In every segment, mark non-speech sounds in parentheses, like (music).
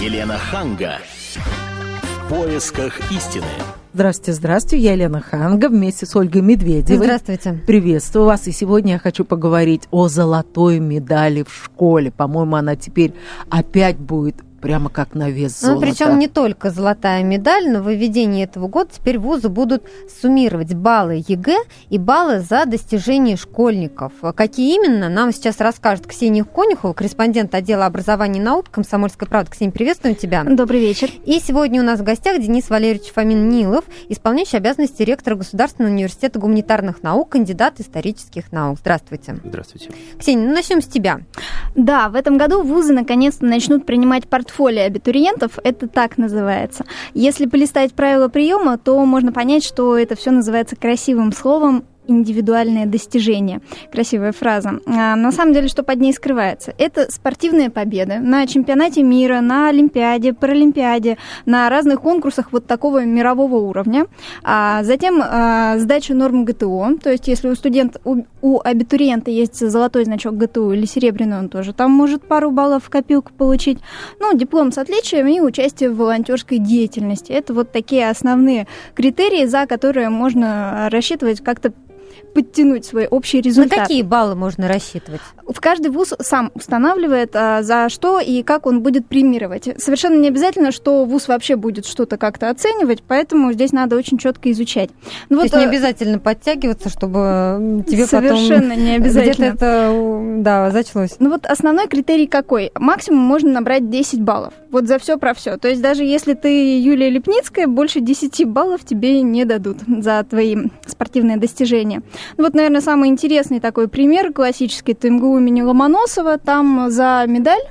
Елена Ханга. В поисках истины. Здравствуйте, здравствуйте. Я Елена Ханга вместе с Ольгой Медведевой. Здравствуйте. Приветствую вас. И сегодня я хочу поговорить о золотой медали в школе. По-моему, она теперь опять будет прямо как на вес ну, золота. Ну, причем не только золотая медаль, но в введении этого года теперь вузы будут суммировать баллы ЕГЭ и баллы за достижения школьников. Какие именно, нам сейчас расскажет Ксения Конюхова, корреспондент отдела образования и наук Комсомольской правды. Ксения, приветствуем тебя. Добрый вечер. И сегодня у нас в гостях Денис Валерьевич Фомин-Нилов, исполняющий обязанности ректора Государственного университета гуманитарных наук, кандидат исторических наук. Здравствуйте. Здравствуйте. Ксения, ну начнем с тебя. Да, в этом году вузы наконец-то начнут принимать портфель портфолио абитуриентов, это так называется. Если полистать правила приема, то можно понять, что это все называется красивым словом индивидуальное достижение. Красивая фраза. А, на самом деле, что под ней скрывается? Это спортивные победы на чемпионате мира, на Олимпиаде, Паралимпиаде, на разных конкурсах вот такого мирового уровня. А затем а, сдача норм ГТО, то есть если у студента, у, у абитуриента есть золотой значок ГТО или серебряный, он тоже там может пару баллов в копилку получить. Ну, диплом с отличием и участие в волонтерской деятельности. Это вот такие основные критерии, за которые можно рассчитывать как-то подтянуть свой общий результат. На какие баллы можно рассчитывать? В каждый вуз сам устанавливает, а, за что и как он будет премировать. Совершенно не обязательно, что вуз вообще будет что-то как-то оценивать, поэтому здесь надо очень четко изучать. Ну, То вот, есть не э, обязательно подтягиваться, чтобы тебе совершенно потом не (laughs) обязательно. где-то это да, зачлось. Ну вот основной критерий какой? Максимум можно набрать 10 баллов. Вот за все про все. То есть даже если ты Юлия Лепницкая, больше 10 баллов тебе не дадут за твои спортивные достижения. Ну, вот, наверное, самый интересный такой пример классический, это МГУ имени Ломоносова. Там за медаль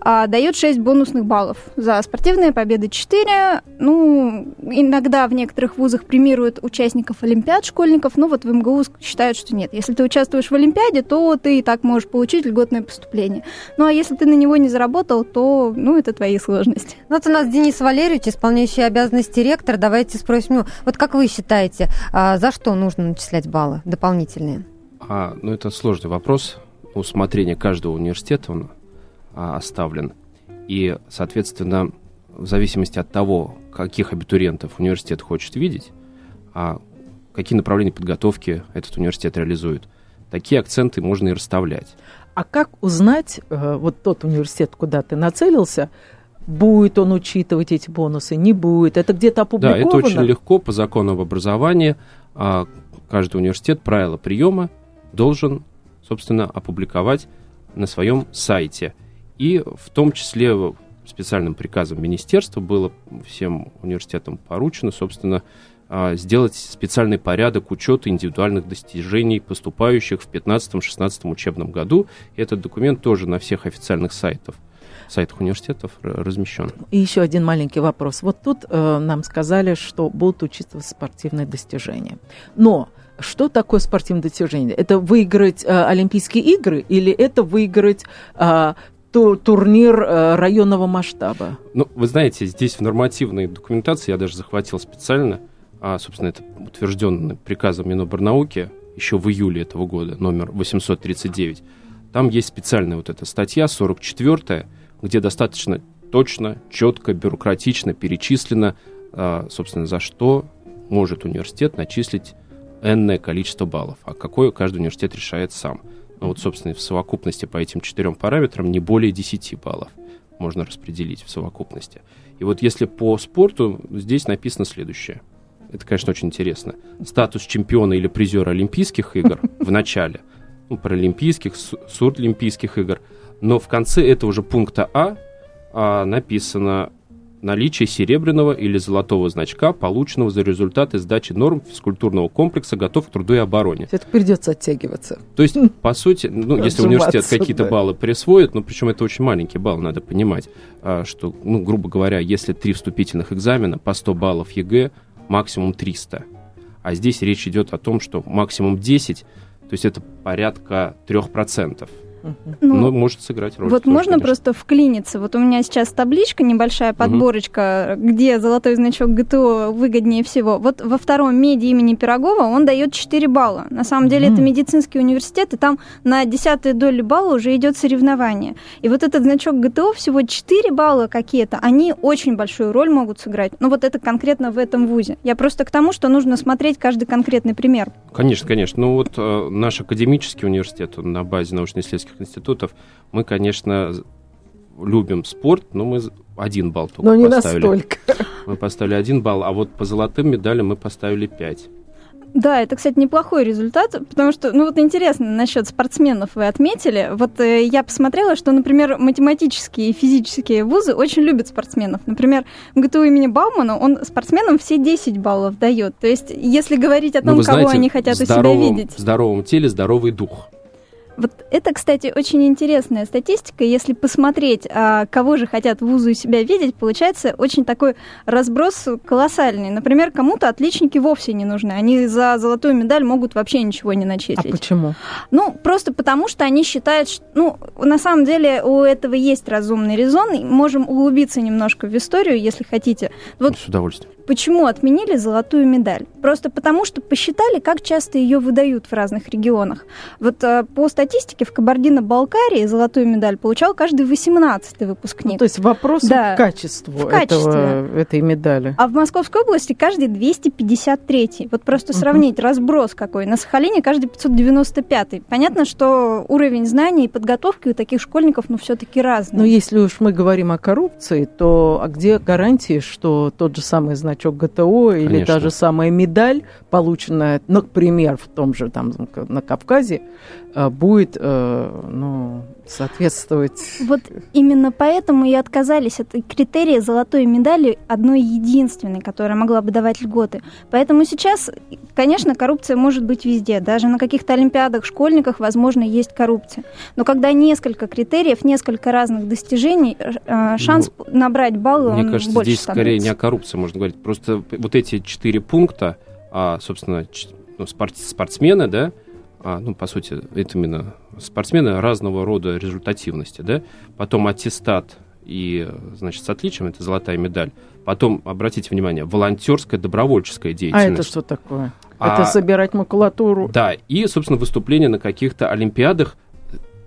а, дает 6 бонусных баллов. За спортивные победы 4. Ну, иногда в некоторых вузах премируют участников Олимпиад школьников, но вот в МГУ считают, что нет. Если ты участвуешь в Олимпиаде, то ты и так можешь получить льготное поступление. Ну, а если ты на него не заработал, то, ну, это твои сложности. Ну, вот у нас Денис Валерьевич, исполняющий обязанности ректора. Давайте спросим его, вот как вы считаете, а за что нужно начислять баллы дополнительные? А, ну, это сложный вопрос. Усмотрение каждого университета, он оставлен. И, соответственно, в зависимости от того, каких абитуриентов университет хочет видеть, а какие направления подготовки этот университет реализует, такие акценты можно и расставлять. А как узнать, э, вот тот университет, куда ты нацелился, будет он учитывать эти бонусы, не будет? Это где-то опубликовано? Да, это очень легко по закону об образовании. А, каждый университет правила приема должен, собственно, опубликовать на своем сайте – и в том числе специальным приказом министерства было всем университетам поручено, собственно, а, сделать специальный порядок учета индивидуальных достижений поступающих в 2015-2016 учебном году. И этот документ тоже на всех официальных сайтах сайтах университетов размещен. И еще один маленький вопрос. Вот тут э, нам сказали, что будут учитываться спортивные достижения. Но что такое спортивное достижение? Это выиграть э, Олимпийские игры или это выиграть э, турнир э, районного масштаба? Ну, вы знаете, здесь в нормативной документации я даже захватил специально, а, собственно, это утверждено приказом Миноборнауки еще в июле этого года, номер 839. Там есть специальная вот эта статья, 44 где достаточно точно, четко, бюрократично перечислено, а, собственно, за что может университет начислить энное количество баллов, а какое каждый университет решает сам. Ну вот, собственно, в совокупности по этим четырем параметрам не более 10 баллов можно распределить в совокупности. И вот если по спорту, здесь написано следующее. Это, конечно, очень интересно. Статус чемпиона или призера Олимпийских игр в начале, ну, паралимпийских, сурдлимпийских игр, но в конце этого же пункта А, а написано наличие серебряного или золотого значка, полученного за результаты сдачи норм физкультурного комплекса «Готов к труду и обороне». Это придется оттягиваться. То есть, (laughs) по сути, ну, если университет какие-то да. баллы присвоит, ну, причем это очень маленький балл, надо понимать, а, что, ну, грубо говоря, если три вступительных экзамена по 100 баллов ЕГЭ, максимум 300. А здесь речь идет о том, что максимум 10, то есть это порядка 3%. Ну, Но может сыграть роль. Вот тоже, можно конечно. просто вклиниться. Вот у меня сейчас табличка, небольшая подборочка, где золотой значок ГТО выгоднее всего. Вот во Втором меде имени Пирогова он дает 4 балла. На самом деле Мгм. это медицинский университет, и там на десятые доли балла уже идет соревнование. И вот этот значок ГТО всего 4 балла какие-то, они очень большую роль могут сыграть. Ну вот это конкретно в этом вузе. Я просто к тому, что нужно смотреть каждый конкретный пример. Конечно, конечно. Ну вот э, наш академический университет он на базе научно-исследовательских институтов, мы, конечно, любим спорт, но мы один балл только Но не поставили. настолько. Мы поставили один балл, а вот по золотым медалям мы поставили пять. Да, это, кстати, неплохой результат, потому что, ну вот интересно, насчет спортсменов вы отметили. Вот э, я посмотрела, что, например, математические и физические вузы очень любят спортсменов. Например, МГТУ имени Баумана, он спортсменам все 10 баллов дает. То есть, если говорить о Ну, том, вы кого знаете, они хотят в у себя здоровом, видеть. В здоровом теле здоровый дух. Вот это, кстати, очень интересная статистика. Если посмотреть, а, кого же хотят вузы у себя видеть, получается очень такой разброс колоссальный. Например, кому-то отличники вовсе не нужны. Они за золотую медаль могут вообще ничего не А начислить. почему? Ну, просто потому, что они считают, что, ну, на самом деле у этого есть разумный резон. Можем углубиться немножко в историю, если хотите. Вот С удовольствием. Почему отменили золотую медаль? Просто потому, что посчитали, как часто ее выдают в разных регионах. Вот э, по статистике в Кабардино-Балкарии золотую медаль получал каждый 18-й выпускник. Ну, то есть вопрос Да. к качеству, В качестве. Этого, этой медали. А в Московской области каждый 253-й. Вот просто сравнить разброс какой. На Сахалине каждый 595-й. Понятно, что уровень знаний и подготовки у таких школьников, ну, все-таки разный. Но если уж мы говорим о коррупции, то а где гарантии, что тот же самый значок ГТО или Конечно. та же самая медаль, полученная, например, в том же там на Кавказе, э, будет э, ну, соответствовать... Вот именно поэтому и отказались от критерия золотой медали одной единственной, которая могла бы давать льготы. Поэтому сейчас, конечно, коррупция может быть везде. Даже на каких-то олимпиадах, школьниках, возможно, есть коррупция. Но когда несколько критериев, несколько разных достижений, э, шанс набрать баллы, Мне он кажется, больше здесь скорее не становится. о коррупции можно говорить. Просто вот эти четыре пункта, а, собственно, ну, спорт- спортсмены, да, а, ну, по сути, это именно спортсмены разного рода результативности, да, потом аттестат и, значит, с отличием, это золотая медаль. Потом, обратите внимание, волонтерская, добровольческая А деятельность. это что такое? А- Это собирать макулатуру? Да, и, собственно, выступления на каких-то олимпиадах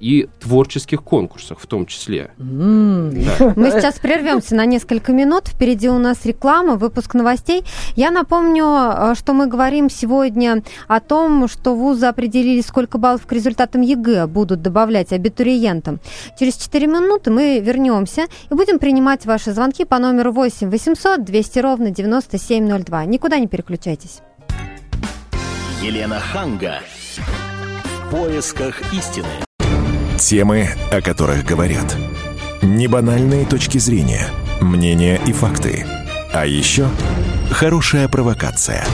и творческих конкурсах в том числе. М. Да. Мы сейчас прервемся на несколько минут. Впереди у нас реклама, выпуск новостей. Я напомню, э, что мы говорим сегодня о том, что вузы определили, сколько баллов к результатам ЕГЭ будут добавлять абитуриентам. Через 4 минуты мы вернемся и будем принимать ваши звонки по номеру 8 800 200 ровно 9702. Никуда не переключайтесь. Елена Ханга. В поисках истины. Темы, о которых говорят. Небанальные точки зрения, мнения и факты. А еще хорошая провокация.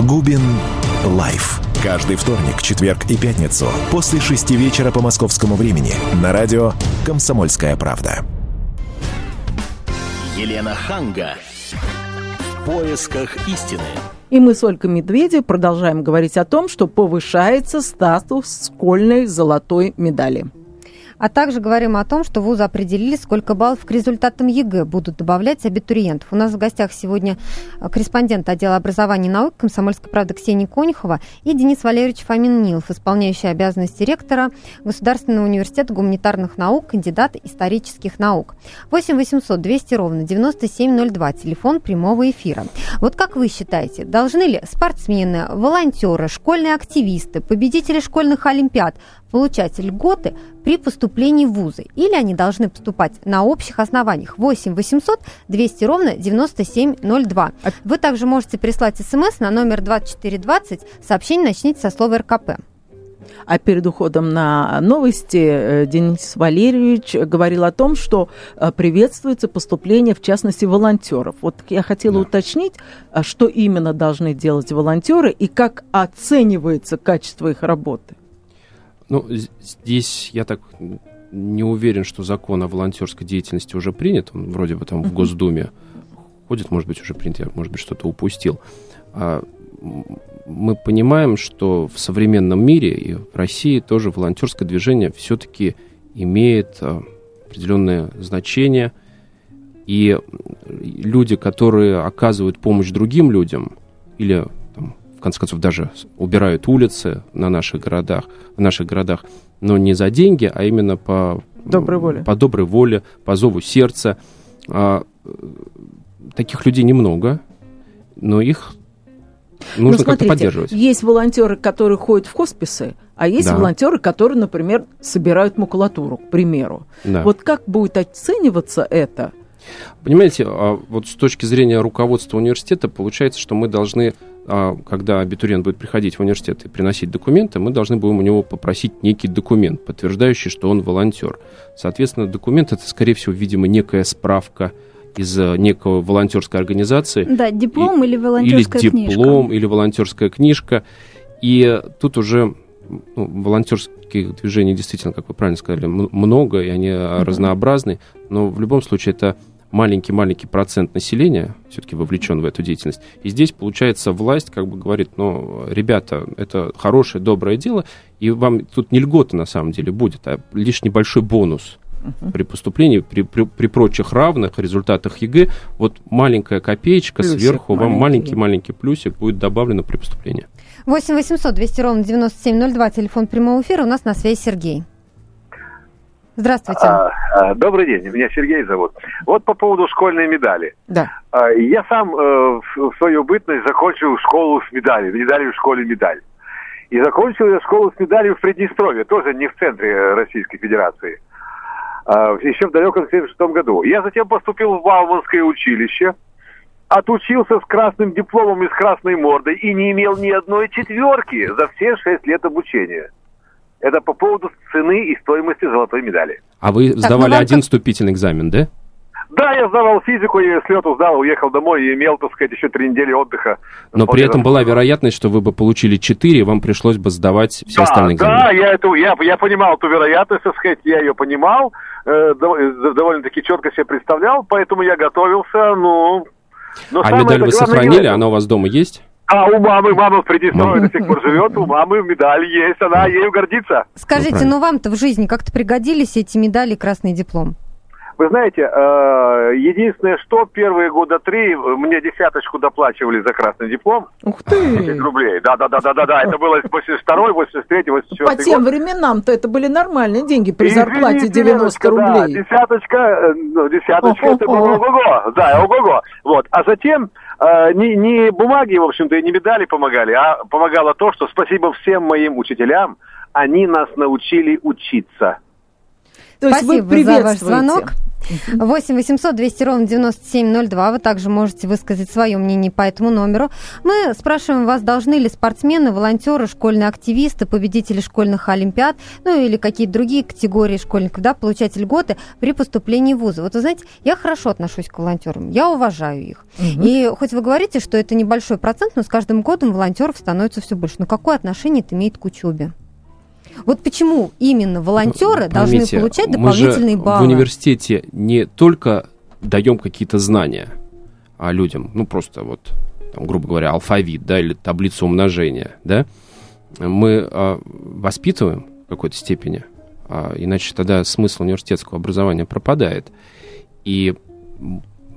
Губин Live. Каждый вторник, четверг и пятницу после шести вечера по московскому времени на радио «Комсомольская правда». Елена Ханга. В поисках истины. И мы с Ольгой Медведевой продолжаем говорить о том, что повышается статус школьной золотой медали. А также говорим о том, что вузы определили, сколько баллов к результатам ЕГЭ будут добавлять абитуриентов. У нас в гостях сегодня э, корреспондент отдела образования и наук Комсомольской правды Ксения Конюхова и Денис Валерьевич Фомин-Нилов, исполняющий обязанности ректора Государственного университета гуманитарных наук, кандидат исторических наук. 8 800 200 ровно 9702, телефон прямого эфира. Вот как вы считаете, должны ли спортсмены, волонтеры, школьные активисты, победители школьных олимпиад получать льготы при поступлении в вузы? Или они должны поступать на общих основаниях? 8 800 200 ровно 9702. Вы также можете прислать смс на номер 2420. Сообщение начните со слова РКП. А перед уходом на новости э, Денис Валерьевич говорил о том, что э, приветствуется поступление, в частности, волонтеров. Вот я хотела Да. уточнить, а что именно должны делать волонтеры и как оценивается качество их работы. Ну, здесь я так не уверен, что закон о волонтерской деятельности уже принят. Он вроде бы там в Госдуме ходит, может быть, уже принят, я, может быть, что-то упустил. А, мы понимаем, что в современном мире и в России тоже волонтерское движение все-таки имеет э, определенное значение. И люди, которые оказывают помощь другим людям, или конце концов даже убирают улицы на наших городах, в наших городах, но не за деньги, а именно по доброй воле, по, доброй воле, по зову сердца. А, таких людей немного, но их нужно ну, как-то поддерживать. Есть волонтеры, которые ходят в хосписы, а есть да. волонтеры, которые, например, собирают макулатуру, к примеру. Да. Вот как будет оцениваться это? Понимаете, а вот с точки зрения руководства университета, получается, что мы должны, когда абитуриент будет приходить в университет и приносить документы, мы должны будем у него попросить некий документ, подтверждающий, что он волонтер. Соответственно, документ это, скорее всего, видимо, некая справка из э, некого волонтерской организации. Да, диплом и, или волонтерская или книжка. Или диплом, или волонтерская книжка. И тут уже ну, волонтерских движений действительно, как вы правильно сказали, много, и они mm-hmm. разнообразны, но в любом случае это маленький-маленький процент населения все-таки вовлечен в эту деятельность. И здесь, получается, власть как бы говорит, ну, ребята, это хорошее, доброе дело, и вам тут не льгота на самом деле будет, а лишь небольшой бонус uh-huh. при поступлении, при, при, при прочих равных результатах ЕГЭ, вот маленькая копеечка плюсик сверху, маленький. вам маленький-маленький плюсик будет добавлено при поступлении. 8 800 200 ровно 9702, телефон прямого эфира, у нас на связи Сергей. Здравствуйте. А, а, добрый день, меня Сергей зовут. Вот по поводу школьной медали. Да. А, я сам э, в свою бытность закончил школу с медалью, медали в школе медаль. И закончил я школу с медалью в Приднестровье, тоже не в центре Российской Федерации. А, еще в далеком 76 году. Я затем поступил в Бауманское училище, отучился с красным дипломом и с красной мордой и не имел ни одной четверки за все шесть лет обучения. Это по поводу цены и стоимости золотой медали. А вы сдавали так, ну, один вступительный экзамен, да? Да, я сдавал физику, и с лету сдал, уехал домой и имел, так сказать, еще три недели отдыха. Но при этом была вероятность, что вы бы получили четыре, и вам пришлось бы сдавать все да, остальные экзамены. Да, я, эту, я, я понимал эту вероятность, так сказать, я ее понимал, э, довольно-таки четко себе представлял, поэтому я готовился, ну... Но а медаль вы сохранили, она у вас дома есть? А у мамы, мама в Приднестровье до сих пор живет, у мамы медаль есть, она ею гордится. Скажите, ну вам-то в жизни как-то пригодились эти медали и красный диплом? Вы знаете, э, единственное, что первые года три мне десяточку доплачивали за красный диплом. Ух ты! 10 рублей. Да, да, да, да, да, да. Это было 82 83 84 По тем год. временам-то это были нормальные деньги при зарплате 90 рублей. Да, десяточка, э, ну, десяточка это было ого-го. Да, ого-го. Вот. А затем э, не, не бумаги, в общем-то, и не медали помогали, а помогало то, что спасибо всем моим учителям, они нас научили учиться. То есть Спасибо вы за ваш звонок. 8 800 200 ровно 9702. Вы также можете высказать свое мнение по этому номеру. Мы спрашиваем вас, должны ли спортсмены, волонтеры, школьные активисты, победители школьных олимпиад, ну или какие-то другие категории школьников, да, получать льготы при поступлении в вузы. Вот вы знаете, я хорошо отношусь к волонтерам, я уважаю их. Угу. И хоть вы говорите, что это небольшой процент, но с каждым годом волонтеров становится все больше. Но какое отношение это имеет к учебе? Вот почему именно волонтеры Поймите, должны получать дополнительные мы баллы? В университете не только даем какие-то знания а людям, ну просто вот, там, грубо говоря, алфавит, да, или таблицу умножения, да, мы а, воспитываем в какой-то степени, а, иначе тогда смысл университетского образования пропадает. И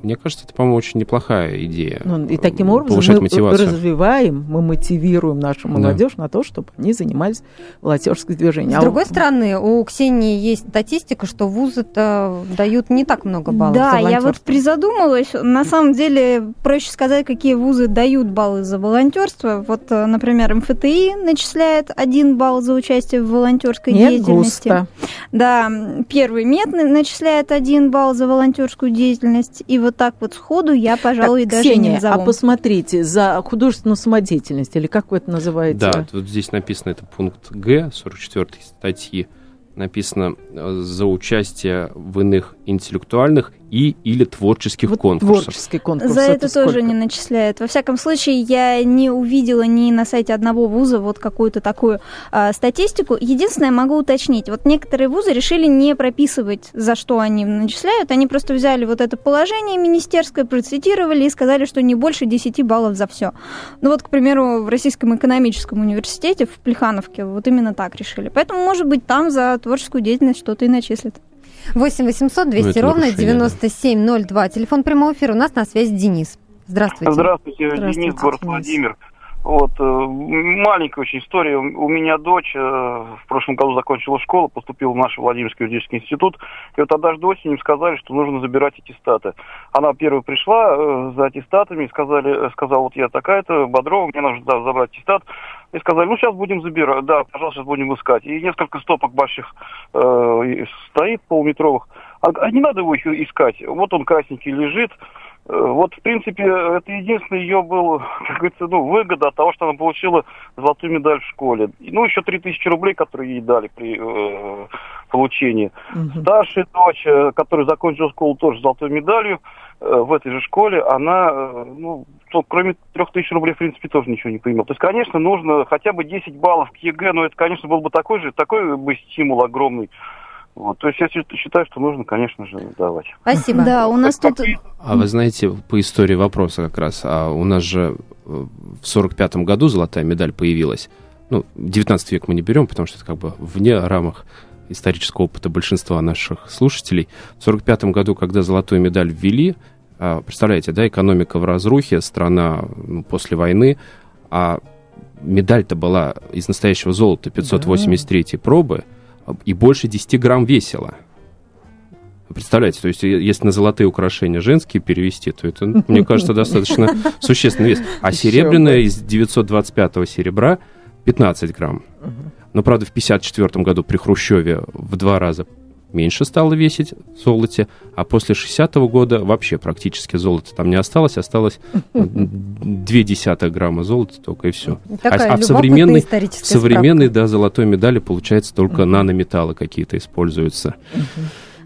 мне кажется, это, по-моему, очень неплохая идея. Ну, и таким образом мы мотивацию. развиваем, мы мотивируем нашу молодежь да. на то, чтобы они занимались волонтерским движением. С а другой у... стороны, у Ксении есть статистика, что вузы-то дают не так много баллов Да, я вот призадумалась. На самом деле, проще сказать, какие вузы дают баллы за волонтерство. Вот, э, например, МФТИ начисляет один балл за участие в волонтерской Нет, деятельности. Густо. Да, первый мед начисляет один балл за волонтерскую деятельность. И вот так вот сходу я, пожалуй, так, даже Ксения, не назову. а посмотрите, за художественную самодеятельность, или как вы это называете? Да, вот здесь написано, это пункт Г 44 статьи, написано э, за участие в иных интеллектуальных и или творческих Вот конкурсов. Творческий конкурс. За это, тоже сколько? не начисляют. Во всяком случае, я не увидела ни на сайте одного вуза вот какую-то такую а, статистику. Единственное, могу уточнить. Вот некоторые вузы решили не прописывать, за что они начисляют. Они просто взяли вот это положение министерское, процитировали и сказали, что не больше 10 баллов за все. Ну вот, к примеру, в Российском экономическом университете в Плехановке вот именно так решили. Поэтому, может быть, там за творческую деятельность что-то и начислят. 8 800 200 Ну, ровно нарушение, да. 9702. Телефон прямого эфира. У нас на связи Денис. Здравствуйте. Здравствуйте, Здравствуйте, Денис, город Денис. Владимир. Вот, э, маленькая очень история. У меня дочь э, в прошлом году закончила школу, поступила в наш Владимирский юридический институт. И вот однажды осенью им сказали, что нужно забирать аттестаты. Она первая пришла э, за аттестатами и сказали, сказала, вот я такая-то, Бодрова, мне нужно забрать аттестат. И сказали, ну сейчас будем забирать, да, пожалуйста, сейчас будем искать. И несколько стопок больших э, стоит, полуметровых. А, а не надо его их искать. Вот он красненький лежит. Э, Вот, в принципе, это единственный ее был, (laughs) как говорится, ну, выгода от того, что она получила золотую медаль в школе. Ну, еще 3000 рублей, которые ей дали при э, получении. Мгм. Старшая дочь, э, которая закончила школу тоже с золотой медалью, в этой же школе, она, э, ну, то, кроме 3000 рублей, в принципе, тоже ничего не поимела. То есть, конечно, нужно хотя бы 10 баллов к ЕГЭ, но это, конечно, был бы такой же, такой бы стимул огромный. Вот. То есть, я считаю, что нужно, конечно же, давать. Спасибо. Да, у нас тут... А вы знаете, по истории вопроса как раз, а у нас же э, в сорок пятом году золотая медаль появилась. Ну, 19 век мы не берем, потому что это как бы вне рамок исторического опыта большинства наших слушателей. В сорок пятом году, когда золотую медаль ввели, а, представляете, да, экономика в разрухе, страна ну, после войны, а медаль-то была из настоящего золота 583 пробы а, и больше 10 грамм весила. Представляете, то есть если на золотые украшения женские перевести, то это, ну, мне кажется, (laughs) достаточно существенный вес. А серебряная из 925 серебра 15 грамм. Но, правда, в 54 году при Хрущеве в два раза меньше стало весить в золоте, а после 60 года вообще практически золота там не осталось, осталось (laughs) две десятых грамма золота только и все. Такая а в современной, в историческая современной, да, золотой медали, получается, только нанометаллы какие-то используются.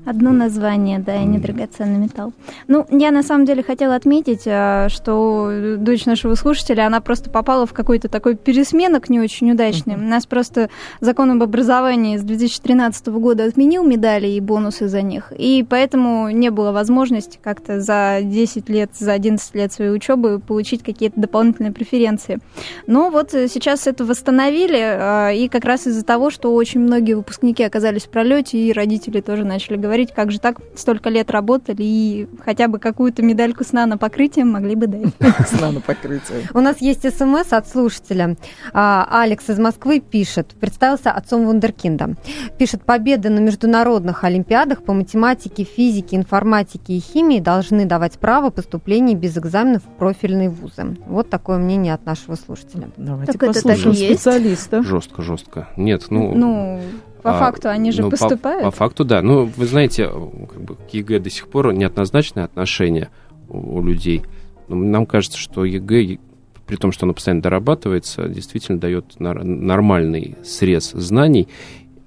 Одно название, да, и не драгоценный металл. Ну, я на самом деле хотела отметить, а, что дочь нашего слушателя, она просто попала в какой-то такой пересменок не очень удачный. У нас просто закон об образовании с 2013 года отменил медали и бонусы за них, и поэтому не было возможности как-то за 10 лет, за 11 лет своей учебы получить какие-то дополнительные преференции. Но вот э, сейчас это восстановили, а, и как раз из-за того, что очень многие выпускники оказались в пролете, и родители тоже начали говорить, как же так, столько лет работали, и хотя бы какую-то медальку с нано-покрытием могли бы дать. (laughs) С нанопокрытием. У нас есть смс от слушателя. А, Алекс из Москвы пишет, представился отцом Вундеркинда. Пишет, победы на международных олимпиадах по математике, физике, информатике и химии должны давать право поступления без экзаменов в профильные вузы. Вот такое мнение от нашего слушателя. Давайте Так это так послушаем и есть. специалиста. Жестко, жестко. Нет, ну... Ну, по а, факту они же ну, по- поступают. По, факту, да. Ну, вы знаете, как бы к ЕГЭ до сих пор неоднозначное отношение у, у людей. Но нам кажется, что ЕГЭ, при том, что оно постоянно дорабатывается, действительно дает нар- нормальный срез знаний.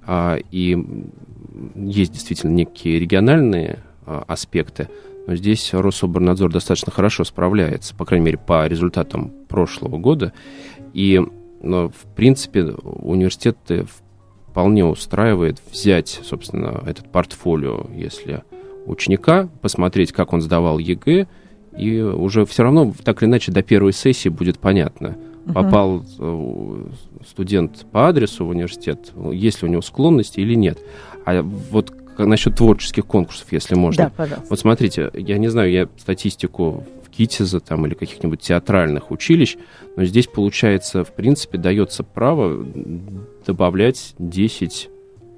А, и есть действительно некие региональные а, аспекты, но здесь Рособрнадзор достаточно хорошо справляется, по крайней мере, по результатам прошлого года. И, ну, в принципе, университеты вполне устраивает взять, собственно, этот портфолио, если ученика, посмотреть, как он сдавал ЕГЭ, и уже все равно, так или иначе, до первой сессии будет понятно, попал э, студент по адресу в университет, есть ли у него склонности или нет. А вот насчет творческих конкурсов, если можно. Да, пожалуйста. Вот смотрите, я не знаю, я статистику в ГИТИСа там или каких-нибудь театральных училищ, но здесь, получается, в принципе, дается право добавлять 10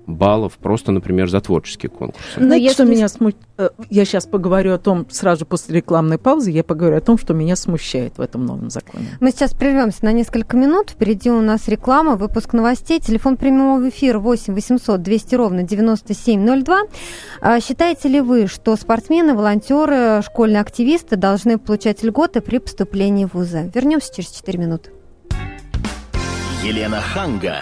баллов просто, например, за творческие конкурсы. Но Знаете, что если- меня смущает? Я сейчас поговорю о том, сразу после рекламной паузы, я поговорю о том, что меня смущает в этом новом законе. Мы сейчас прервемся на несколько минут. Впереди у нас реклама, выпуск новостей. Телефон прямого эфира 8 800 200 ровно 9702. А Считаете ли вы, что спортсмены, волонтеры, школьные активисты должны получать льготы при поступлении в вузы? Вернемся через 4 минуты. Елена Ханга.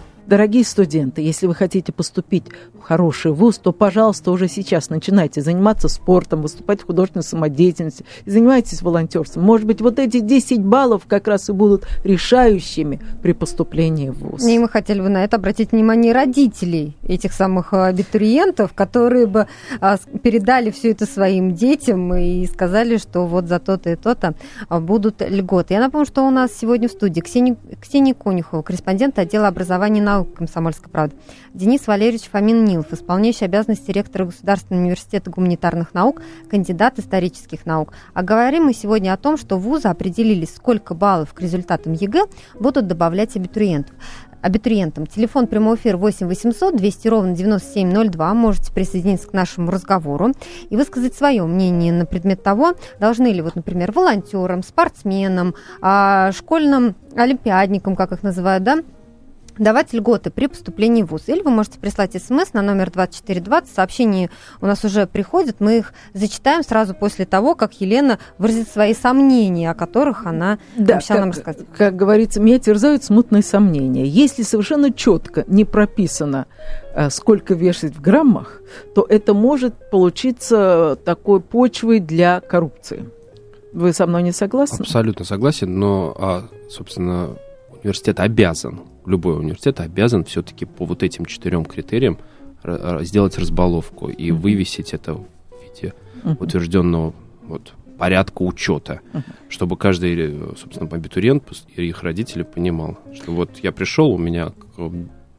Дорогие студенты, если вы хотите поступить в хороший вуз, то, пожалуйста, уже сейчас начинайте заниматься спортом, выступать в художественной самодеятельности, занимайтесь волонтерством. Может быть, вот эти 10 баллов как раз и будут решающими при поступлении в вуз. И мы хотели бы на это обратить внимание родителей этих самых а, абитуриентов, которые бы а, передали все это своим детям и сказали, что вот за то-то и то-то а, будут льготы. Я напомню, что у нас сегодня в студии Ксения, Ксения Конюхова, корреспондент отдела образования и наук наук «Комсомольской правды», Денис Валерьевич Фомин-Нилов, исполняющий обязанности ректора Государственного университета гуманитарных наук, кандидат исторических наук. А говорим мы сегодня о том, что вузы определились, сколько баллов к результатам ЕГЭ будут добавлять абитуриентов абитуриентам. Телефон прямого эфира 8 800 200 ровно 9702. Можете присоединиться к нашему разговору и высказать свое мнение на предмет того, должны ли, вот, например, волонтерам, спортсменам, а, школьным олимпиадникам, как их называют, да, давать льготы при поступлении в ВУЗ. Или вы можете прислать смс на номер 2420. Сообщения у нас уже приходят. Мы их зачитаем сразу после того, как Елена выразит свои сомнения, о которых она да, обещала как, нам рассказать. Как говорится, меня терзают смутные сомнения. Если совершенно четко не прописано, э, сколько вешать в граммах, то это может получиться такой почвой для коррупции. Вы со мной не согласны? Абсолютно согласен, но, а, собственно, университет обязан любой университет обязан все-таки по вот этим четырем критериям сделать разбаловку и вывесить это в виде утвержденного вот, порядка учета, чтобы каждый, собственно, абитуриент и их родители понимал, что вот я пришел, у меня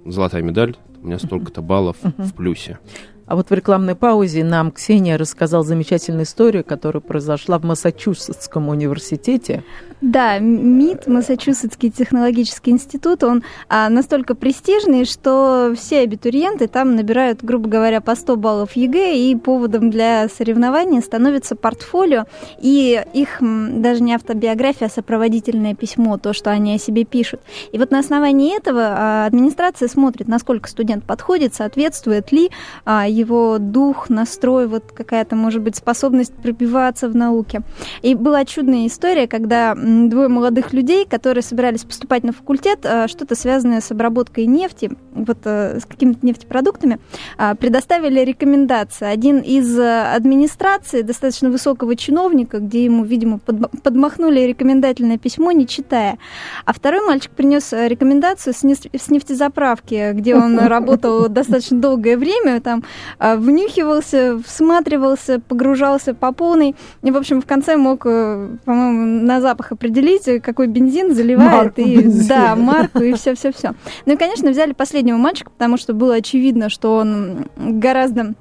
золотая медаль, у меня столько-то баллов в плюсе. А вот в рекламной паузе нам Ксения рассказал замечательную историю, которая произошла в Массачусетском университете. Да, MIT, Массачусетский технологический институт, он а, настолько престижный, что все абитуриенты там набирают, грубо говоря, по 100 баллов ЕГЭ, и поводом для соревнования становится портфолио, и их даже не автобиография, а сопроводительное письмо, то, что они о себе пишут. И вот на основании этого а, администрация смотрит, насколько студент подходит, соответствует ли а, его дух, настрой, вот какая-то, может быть, способность пробиваться в науке. И была чудная история, когда двое молодых людей, которые собирались поступать на факультет, э, что-то связанное с обработкой нефти, вот э, с какими-то нефтепродуктами, а, предоставили рекомендации. Один из администрации, достаточно высокого чиновника, где ему, видимо, подмахнули рекомендательное письмо, не читая. А второй мальчик принес рекомендацию с нефтезаправки, где он (laughs) работал достаточно долгое время, там внюхивался, всматривался, погружался по полной. И, в общем, в конце мог, по-моему, на запах определить, какой бензин заливает. Марку и, бензина. Да, марку и все-все-все. Ну и, конечно, взяли последнего мальчика, потому что было очевидно, что он гораздо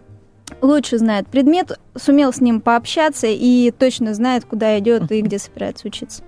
лучше знает предмет, сумел с ним пообщаться и точно знает, куда идет и где собирается учиться.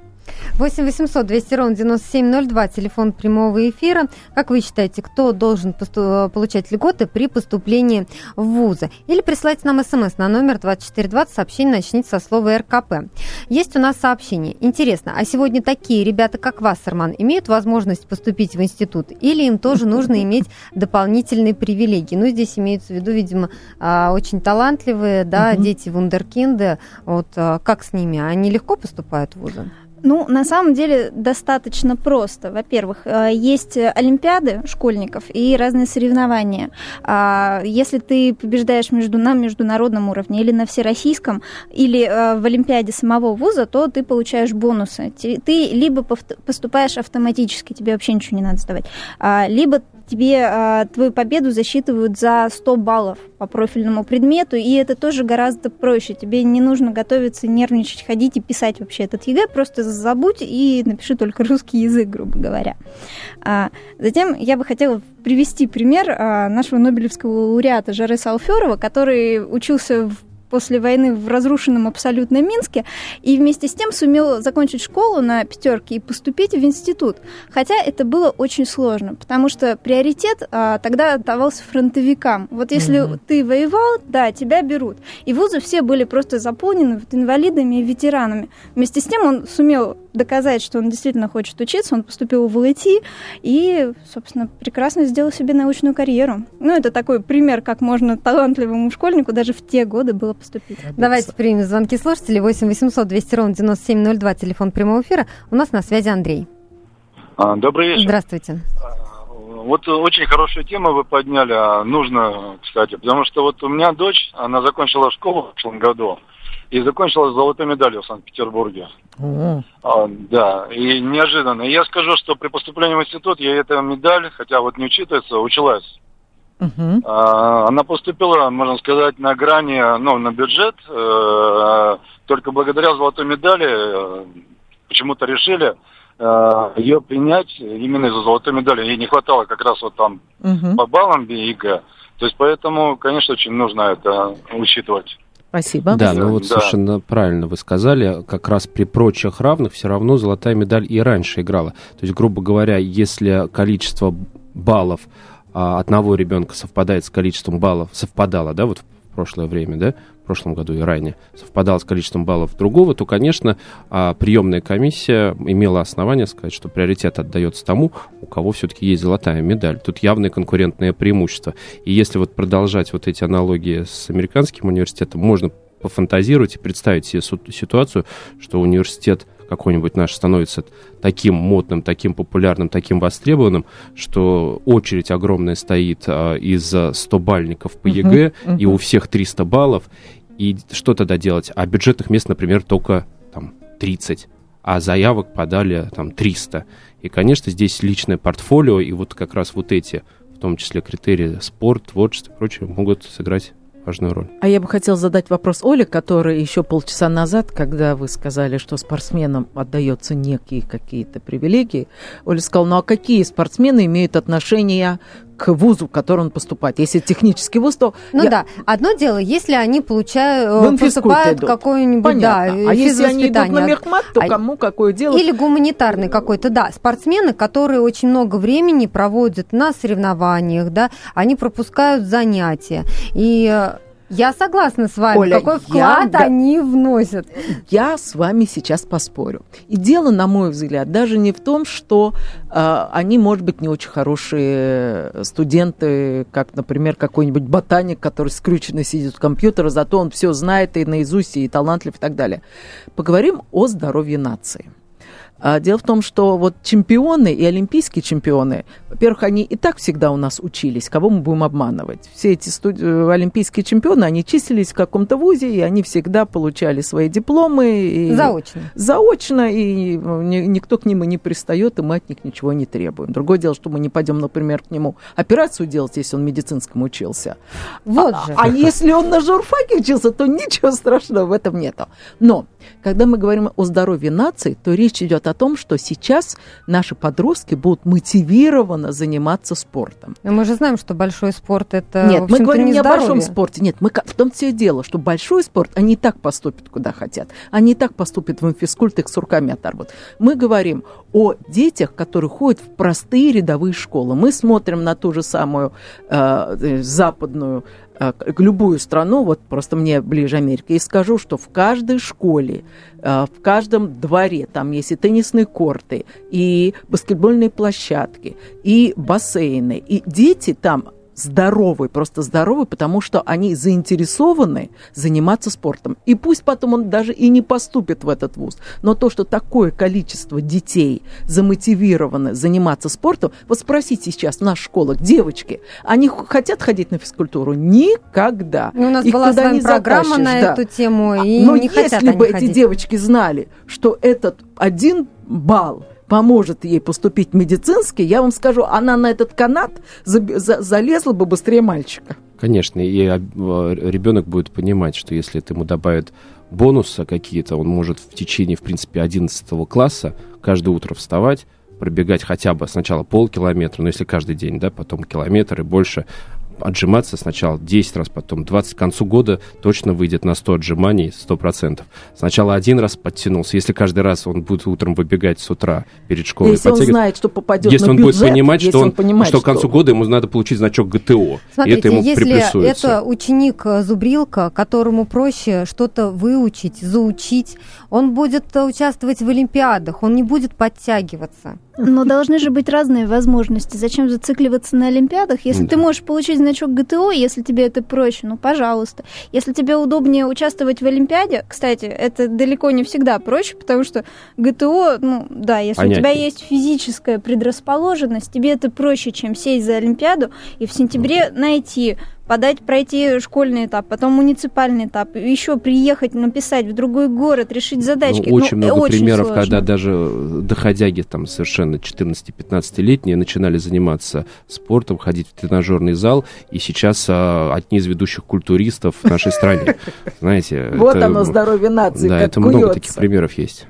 8 800 200 ровно 9702, телефон прямого эфира. Как вы считаете, кто должен посту- получать льготы при поступлении в вузы? Или присылайте нам смс на номер 2420, сообщение начните со слова РКП. Есть у нас сообщение. Интересно, а сегодня такие ребята, как Вассерман, имеют возможность поступить в институт? Или им тоже нужно иметь дополнительные привилегии? Ну, здесь имеется в виду, видимо, а, очень талантливые, да, дети вундеркинды. Вот а, как с ними? Они легко поступают в вузы? Ну, на самом деле достаточно просто. Во-первых, э, есть олимпиады школьников и разные соревнования. А, если ты побеждаешь между на международном уровне или на всероссийском, или э, в олимпиаде самого вуза, то ты получаешь бонусы. Ты либо поступаешь автоматически, тебе вообще ничего не надо сдавать, а, либо тебе а, твою победу засчитывают за 100 баллов по профильному предмету, и это тоже гораздо проще. Тебе не нужно готовиться, нервничать, ходить и писать вообще этот ЕГЭ, просто забудь и напиши только русский язык, грубо говоря. А, затем я бы хотела привести пример а, нашего Нобелевского лауреата Жареса Алферова, который учился в после войны в разрушенном абсолютно Минске, и вместе с тем сумел закончить школу на пятерке и поступить в институт. Хотя это было очень сложно, потому что приоритет а, тогда отдавался фронтовикам. Вот если mm-hmm. ты воевал, да, тебя берут. И вузы все были просто заполнены вот инвалидами и ветеранами. Вместе с тем он сумел доказать, что он действительно хочет учиться, он поступил в ЛИТ и, собственно, прекрасно сделал себе научную карьеру. Ну, это такой пример, как можно талантливому школьнику даже в те годы было поступить. Давайте примем звонки слушателей. 8 800 200 ровно 9702, телефон прямого эфира. У нас на связи Андрей. А, добрый вечер. Здравствуйте. Вот очень хорошую тему вы подняли, а нужно, кстати, потому что вот у меня дочь, она закончила школу в прошлом году, и закончила с золотой медалью в Санкт-Петербурге. А, да, и неожиданно. Я скажу, что при поступлении в институт я эту медаль, хотя вот не учитывается, училась. Uh-huh. А, она поступила, можно сказать, на грани, ну, на бюджет. Э, только благодаря золотой медали э, почему-то решили э, ее принять именно из-за золотой медали. Ей не хватало как раз вот там uh-huh. по баллам ЕГЭ. То есть поэтому, конечно, очень нужно это учитывать. Спасибо. Да, ну вот да. совершенно правильно вы сказали. Как раз при прочих равных все равно золотая медаль и раньше играла. То есть, грубо говоря, если количество баллов а, одного ребенка совпадает с количеством баллов, совпадало, да, вот в прошлое время, да, в прошлом году и ранее, совпадало с количеством баллов другого, то, конечно, а, приемная комиссия имела основание сказать, что приоритет отдается тому, у кого все-таки есть золотая медаль. Тут явное конкурентное преимущество. И если вот продолжать вот эти аналогии с американским университетом, можно пофантазировать и представить себе ситуацию, что университет какой-нибудь наш становится таким модным, таким популярным, таким востребованным, что очередь огромная стоит а, из 100-балльников по ЕГЭ, uh-huh, uh-huh. и у всех 300 баллов. И что тогда делать? А бюджетных мест, например, только там 30, а заявок подали там 300. И, конечно, здесь личное портфолио, и вот как раз вот эти, в том числе критерии спорт, творчество и прочее, могут сыграть важную роль. А я бы хотела задать вопрос Оле, который еще полчаса назад, когда вы сказали, что спортсменам отдается некие какие-то привилегии, Оля сказала, ну а какие спортсмены имеют отношение к вузу, в который он поступает. Если технический вуз, то... Ну я... да, одно дело, если они получают, поступают какой-нибудь, да, А если они идут на мехмат, то а... кому какое дело? Или гуманитарный какой-то, да. Спортсмены, которые очень много времени проводят на соревнованиях, да, они пропускают занятия. И э, я согласна с вами. Оля, Какой вклад я, они вносят? Я с вами сейчас поспорю. И дело, на мой взгляд, даже не в том, что э, они, может быть, не очень хорошие студенты, как, например, какой-нибудь ботаник, который скрюченно сидит у компьютера, зато он все знает и наизусть, и талантлив, и так далее. Поговорим о здоровье нации. А, дело в том, что вот чемпионы и олимпийские чемпионы, во-первых, они и так всегда у нас учились, кого мы будем обманывать. Все эти студ... Э, олимпийские чемпионы, они числились в каком-то вузе, и они всегда получали свои дипломы. И... Заочно. Заочно, и ну, никто к ним и не пристает, и мы от них ничего не требуем. Другое дело, что мы не пойдем, например, к нему операцию делать, если он медицинскому учился. Вот а, же. А если он на журфаке учился, то ничего страшного в этом нету. Но, когда мы говорим о здоровье нации, то речь идет о том, что сейчас наши подростки будут мотивированно заниматься спортом. Но мы же знаем, что большой спорт это Нет, мы говорим не, не о большом спорте. Нет, мы в том все дело, что большой спорт, они и так поступят куда хотят. Они и так поступят в физкульт, их с руками оторвут. Мы говорим о детях, которые ходят в простые рядовые школы. Мы смотрим на ту же самую э, э западную любую страну, вот просто мне ближе Америка, и скажу, что в каждой школе, э, в каждом дворе там есть и теннисные корты, и баскетбольные площадки, и бассейны, и дети там здоровый, просто здоровый, потому что они заинтересованы заниматься спортом. И пусть потом он даже и не поступит в этот вуз, но то, что такое количество детей замотивированы заниматься спортом, вот спросите сейчас в наших школах, девочки, они хотят ходить на физкультуру? Никогда. Ну, у нас Их была с вами программа на да. эту тему, и но не если хотят бы эти девочки знали, что этот один балл поможет ей поступить медицинский, я вам скажу, она на этот канат за, за, залезла бы быстрее мальчика. Конечно, и а, ребенок будет понимать, что если это ему добавят бонусы какие-то, он может в течение, в принципе, 11 класса каждое утро вставать, пробегать хотя бы сначала полкилометра, но если каждый день, да, потом километр и больше, отжиматься сначала 10 раз, потом 20. К концу года точно выйдет на 100 отжиманий, 100%. Сначала один раз подтянулся. Если каждый раз он будет утром выбегать с утра перед школой... Если он знает, что попадет если на он бюджет, будет понимать, что, он, понимает, что к концу года ему надо получить значок ГТО. Смотрите, и это ему если приплюсуется. это ученик э, зубрилка, которому проще что-то выучить, заучить, он будет э, участвовать в олимпиадах, он не будет подтягиваться. Но должны же быть разные возможности. Зачем зацикливаться на Олимпиадах? Если Да. ты можешь получить значок ГТО, если тебе это проще, ну, пожалуйста. Если тебе удобнее участвовать в Олимпиаде, кстати, это далеко не всегда проще, потому что ГТО, ну, да, если у тебя есть физическая предрасположенность, тебе это проще, чем сесть за Олимпиаду и в сентябре найти подать, пройти школьный этап, потом муниципальный этап, еще приехать, написать в другой город, решить задачки. Ну, очень Ну, много очень примеров, сложно. когда даже э, доходяги там совершенно 14-15-летние начинали заниматься спортом, ходить в тренажерный зал, и сейчас а, одни из ведущих культуристов в нашей стране. (laughs) Знаете, Вот оно, здоровье нации, Да, это много таких примеров есть.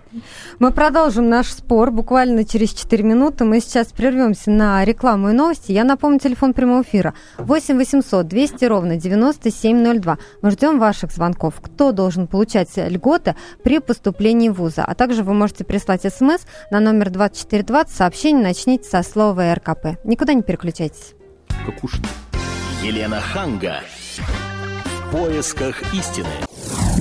Мы продолжим наш спор буквально через 4 минуты. Мы сейчас прервемся на рекламу и новости. Я напомню телефон прямого эфира 8 800 200 ровно 9702. Мы ждем ваших звонков. Кто должен получать льготы при поступлении в вуза? А также вы можете прислать смс на номер 2420. Сообщение начните со слова РКП. Никуда не переключайтесь. Как. Елена Ханга. В поисках истины.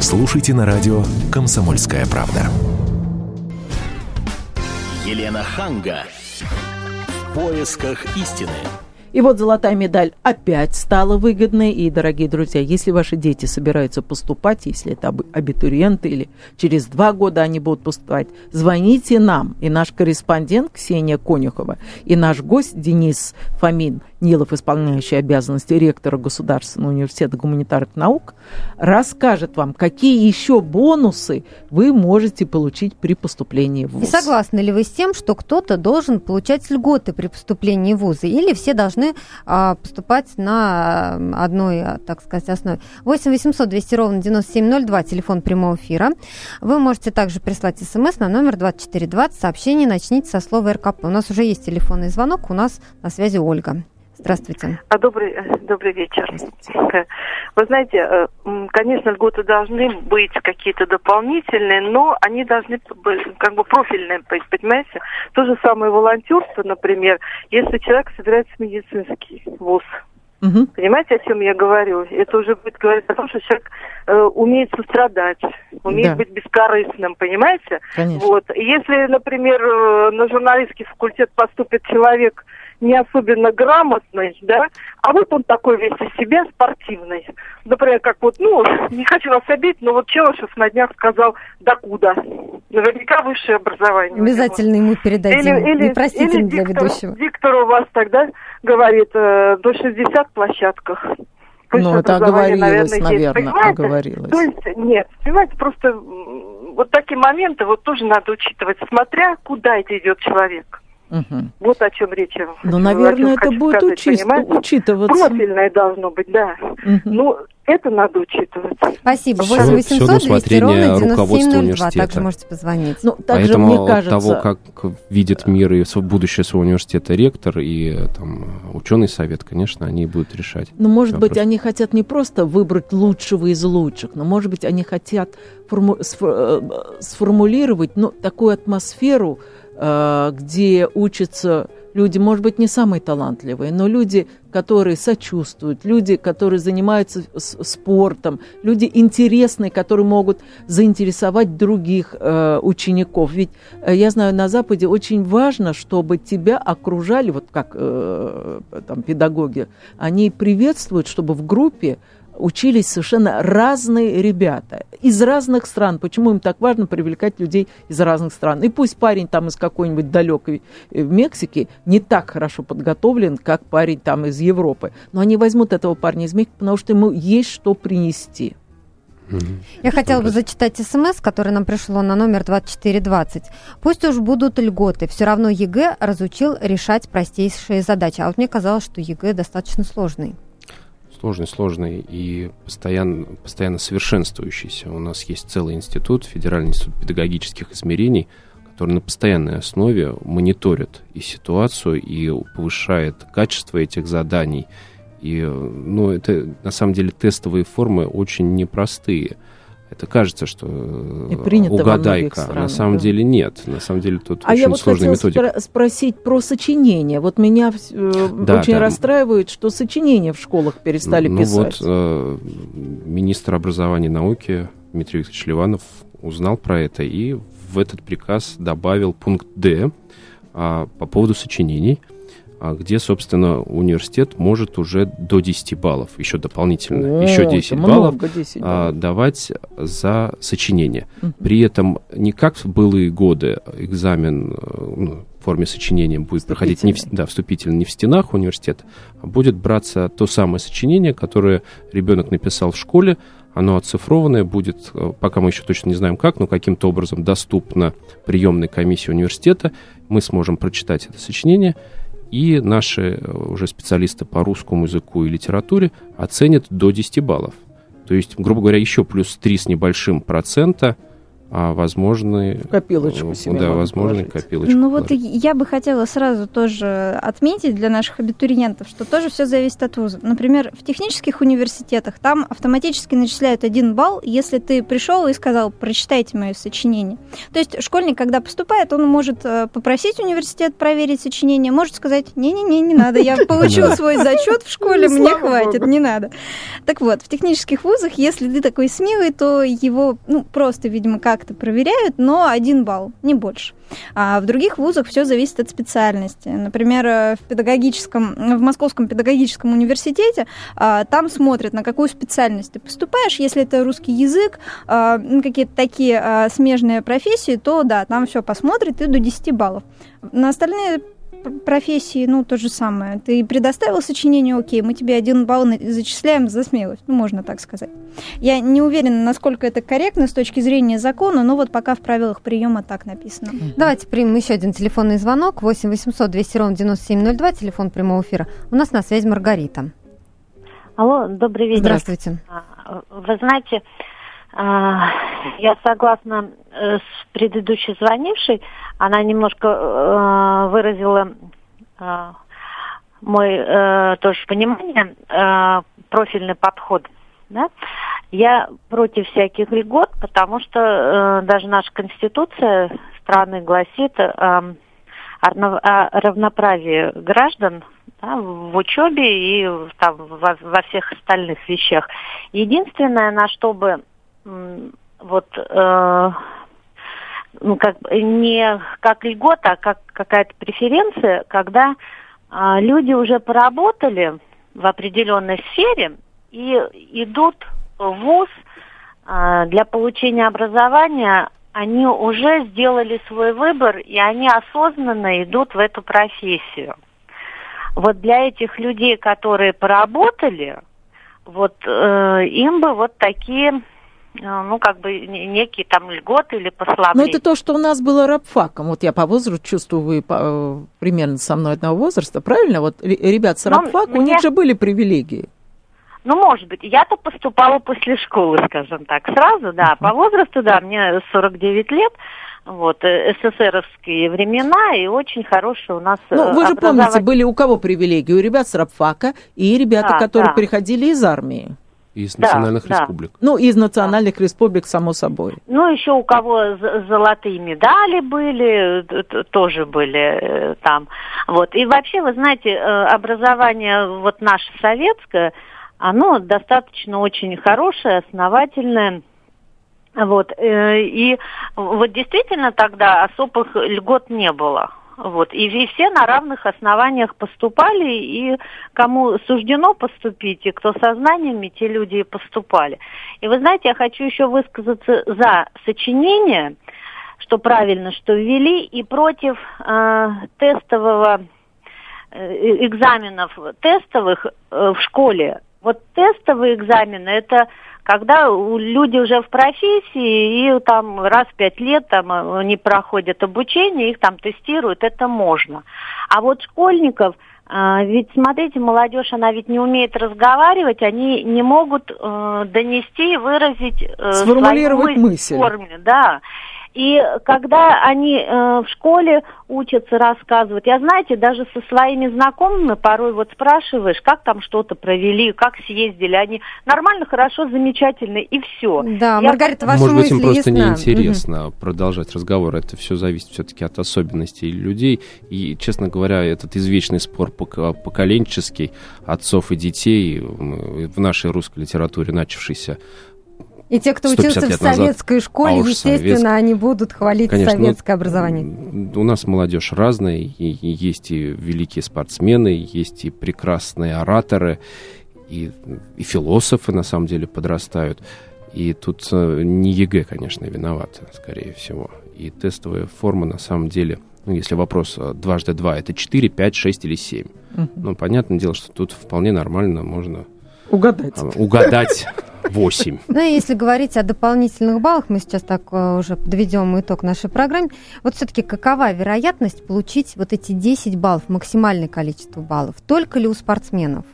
Слушайте на радио «Комсомольская правда». Елена Ханга. В поисках истины. И вот золотая медаль опять стала выгодной. И, дорогие друзья, если ваши дети собираются поступать, если это аб- абитуриенты или через два года они будут поступать, звоните нам. И наш корреспондент Ксения Конюхова, и наш гость Денис Фомин, Нилов, исполняющий обязанности ректора Государственного университета гуманитарных наук, расскажет вам, какие еще бонусы вы можете получить при поступлении в И ВУЗ. согласны ли вы с тем, что кто-то должен получать льготы при поступлении в вузы, или все должны а, поступать на а, одной, а, так сказать, основе? 8 800 200 ровно 9702, телефон прямого эфира. Вы можете также прислать смс на номер 2420, сообщение начните со слова РКП. У нас уже есть телефонный звонок, у нас на связи Ольга. Здравствуйте. А добрый, э, добрый вечер. Вы знаете, э, конечно, льготы должны быть какие-то дополнительные, но они должны быть как бы профильные, по- понимаете? То же самое волонтерство, например, если человек собирается в медицинский вуз. Мгм. Понимаете, о чем я говорю? Это уже будет говорить о том, что человек э, умеет сострадать, умеет Да. быть бескорыстным, понимаете? Конечно. Вот. Если, например, э, на журналистский факультет поступит человек не особенно грамотный, да, а вот он такой весь из себя спортивный. Например, как вот, ну, не хочу вас обидеть, но вот Челышев на днях сказал «докуда». Наверняка высшее образование. Обязательно ему передадим. Непростительно для диктор, ведущего. диктор у вас тогда говорит э, до 60 площадках. Ну, это оговорилось, наверное, Понимаете? оговорилось. То есть, нет, понимаете, просто вот такие моменты вот тоже надо учитывать, смотря куда это идет человек. Мгм. Вот о чем речь. Ну, наверное, это будет сказать, понимаете? учитываться. Профильное должно быть, да. Мгм. Ну, это надо учитывать. Спасибо. Всё- 8 всё 800 на 200 усмотрение ровно руководства 9702. университета. Также можете позвонить. Ну, также, Поэтому мне от кажется, того, как видит мир и будущее своего университета ректор и там ученый совет, конечно, они будут решать. Ну, может быть, вопрос. они хотят не просто выбрать лучшего из лучших, но, может быть, они хотят форму- э, сформулировать ну, такую атмосферу, где учатся люди, может быть, не самые талантливые, но люди, которые сочувствуют, люди, которые занимаются спортом, люди интересные, которые могут заинтересовать других э, учеников. Ведь э, я знаю, на Западе очень важно, чтобы тебя окружали, вот как э, там педагоги, они приветствуют, чтобы в группе учились совершенно разные ребята из разных стран. Почему им так важно привлекать людей из разных стран? И пусть парень там из какой-нибудь далекой э, Мексики не так хорошо подготовлен, как парень там из Европы, но они возьмут этого парня из Мексики, потому что ему есть что принести. Я хотела бы зачитать смс, который нам пришло на номер 2420. Пусть уж будут льготы, все равно ЕГЭ разучил решать простейшие задачи. А вот мне казалось, что ЕГЭ достаточно сложный сложный, сложный и постоянно, постоянно совершенствующийся. У нас есть целый институт, Федеральный институт педагогических измерений, который на постоянной основе мониторит и ситуацию, и повышает качество этих заданий. И, ну, это на самом деле тестовые формы очень непростые это кажется, что угадайка, а на самом да. деле нет. На самом деле тут а очень я вот сложная методика. Спро- спросить про сочинение. Вот меня э, да, очень да. расстраивает, что сочинения в школах перестали ну, писать. Ну вот э, министр образования и науки Дмитрий Викторович Ливанов узнал про это и в этот приказ добавил пункт Д а, по поводу сочинений – где, собственно, университет может уже до 10 баллов, еще дополнительно, О, еще 10 баллов, 10 а, давать за сочинение. Угу. При этом не как в былые годы экзамен э, ну, в форме сочинения будет проходить не в, да, вступительно не в стенах университета, а будет браться то самое сочинение, которое ребенок написал в школе, оно оцифрованное будет, э, пока мы еще точно не знаем как, но каким-то образом доступно приемной комиссии университета. Мы сможем прочитать это сочинение и наши э, уже специалисты по русскому языку и литературе оценят до 10 баллов. То есть, грубо говоря, еще плюс 3 с небольшим процента – а возможны... Копилочку э, себе Да, возможно, копилочку. Ну вот я бы хотела сразу тоже отметить для наших абитуриентов, что тоже все зависит от вуза. Например, в технических университетах там автоматически начисляют один балл, если ты пришел и сказал, прочитайте мое сочинение. То есть школьник, когда поступает, он может э, попросить университет проверить сочинение, может сказать, не-не-не, не надо, я (laughs) получил свой зачет в школе, мне хватит, не надо. Так вот, в технических вузах, если ты такой смелый, то его, ну, просто, видимо, как как-то проверяют, но один балл, не больше. А в других вузах все зависит от специальности. Например, э, в педагогическом, в Московском педагогическом университете а, там смотрят, на какую специальность ты поступаешь. Если это русский язык, а, какие-то такие а, смежные профессии, то да, там все посмотрят и до 10 баллов. На остальные профессии, ну, то же самое. Ты предоставил сочинение, окей, мы тебе один балл зачисляем за смелость, ну, можно так сказать. Я не уверена, насколько это корректно с точки зрения закона, но вот пока в правилах приема так написано. Давайте примем еще один телефонный звонок. 8 800 200 ровно 9702, телефон прямого эфира. У нас на связи Маргарита. Алло, добрый вечер. Здравствуйте. А, вы знаете, я согласна э, с предыдущей звонившей, она немножко э, выразила э, мой тоже понимание, профильный подход. Да? Я против всяких льгот, потому что даже наша конституция страны гласит о равноправии граждан да, в учебе и там, во, во всех остальных вещах. Единственное, на что бы вот э, ну, как, не как льгота, а как какая-то преференция, когда э, люди уже поработали в определенной сфере и идут в ВУЗ э, для получения образования, они уже сделали свой выбор, и они осознанно идут в эту профессию. Вот для этих людей, которые поработали, вот э, им бы вот такие ну, как бы некие там льготы или послабления. Но это то, что у нас было рабфаком. Вот я по возрасту чувствую, вы по, э, примерно со мной одного возраста, правильно? Вот ребят с рабфак, у них же были привилегии. Ну, может быть. Я-то поступала после школы, скажем так, сразу, да. По возрасту, да, мне 49 лет, вот, э, СССРовские времена, и очень хорошие у нас Ну, вы же помните, были у кого привилегии? У ребят с рабфака и ребята, да, которые да. приходили из армии. Из национальных да, республик. Да. Ну, из национальных да. республик, само собой. Ну, еще у кого золотые медали были, тоже были э, там. Вот. И вообще, вы знаете, э, образование вот наше советское, оно достаточно очень хорошее, основательное. Вот. Э, и вот действительно тогда особых льгот не было. Вот. И, все на равных основаниях поступали, и кому суждено поступить, и кто со знаниями, те люди и поступали. И вы знаете, я хочу еще высказаться за сочинение, что правильно, что ввели, и против э, тестового э, экзаменов тестовых э, в школе. Вот тестовые экзамены это когда люди уже в профессии и там раз в пять лет там они проходят обучение, их там тестируют, это можно. А вот школьников, а, ведь смотрите, молодежь, она ведь не умеет разговаривать, они не могут э, донести и выразить э, Сформулировать мысль. В форме, да. И когда они э, в школе учатся рассказывать, я знаете, даже со своими знакомыми порой вот спрашиваешь, как там что-то провели, как съездили, они нормально, хорошо, замечательно и все. Да, я... Маргарита, ваша Может быть, им просто ясна. неинтересно угу. продолжать разговор. Это все зависит все-таки от особенностей людей. И, честно говоря, этот извечный спор поколенческий отцов и детей в нашей русской литературе начавшийся и те, кто учился в советской назад, школе, а естественно, советск... они будут хвалить Конечно, советское образование. У нас молодежь разная, и, и есть и великие спортсмены, есть и прекрасные ораторы, и, и философы, на самом деле, подрастают. И тут э, не ЕГЭ, конечно, виноваты, скорее всего. И тестовая форма, на самом деле, ну, если вопрос э, дважды два, это 4, 5, 6 или 7. Угу. Ну, понятное дело, что тут вполне нормально можно... Угадать. Угадать 8. Ну, и если говорить о дополнительных баллах, мы сейчас так э, уже подведем итог нашей программе. Вот все-таки какова вероятность получить вот эти 10 баллов, максимальное количество баллов? Только ли у спортсменов?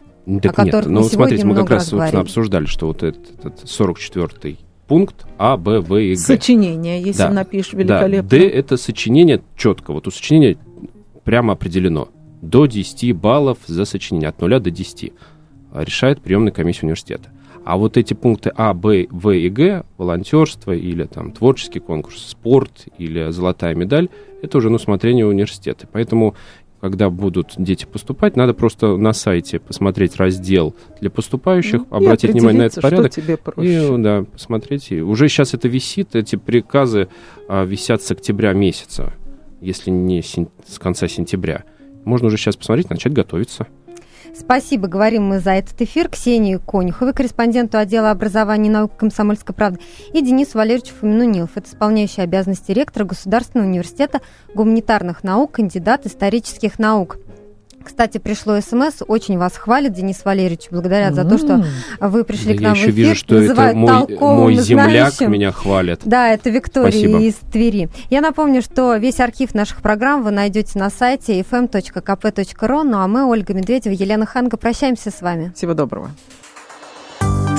Так о нет, ну смотрите, мы как раз, собственно, обсуждали, что вот этот, этот 44-й пункт А, Б, В и Г. Сочинение, если да. напишешь великолепно. Да, Д – это сочинение четко. Вот у сочинения прямо определено. До 10 баллов за сочинение, от 0 до 10. Решает приемная комиссия университета. А вот эти пункты А, Б, В и Г, волонтерство или там творческий конкурс, спорт или золотая медаль, это уже на усмотрение университета. Поэтому когда будут дети поступать, надо просто на сайте посмотреть раздел для поступающих, ну, обратить внимание на этот порядок. Что тебе проще. И да, посмотреть. И уже сейчас это висит, эти приказы а, висят с октября месяца, если не с конца сентября. Можно уже сейчас посмотреть, начать готовиться. Спасибо, говорим мы за этот эфир Ксении Конюховой, корреспонденту отдела образования и наук Комсомольской правды, и Денису Валерьевичу Фомину-Нилов, это исполняющий обязанности ректора Государственного университета гуманитарных наук, кандидат исторических наук. Кстати, пришло смс, очень вас хвалит, Денис Валерьевич, благодарят за то, что вы пришли да к нам я еще в эфир. вижу, что это мой, мой земляк знающим. меня хвалит. Да, это Виктория Спасибо. из Твери. Я напомню, что весь архив наших программ вы найдете на сайте fm.kp.ru. Ну а мы, Ольга Медведева, Елена Ханга, прощаемся с вами. Всего доброго.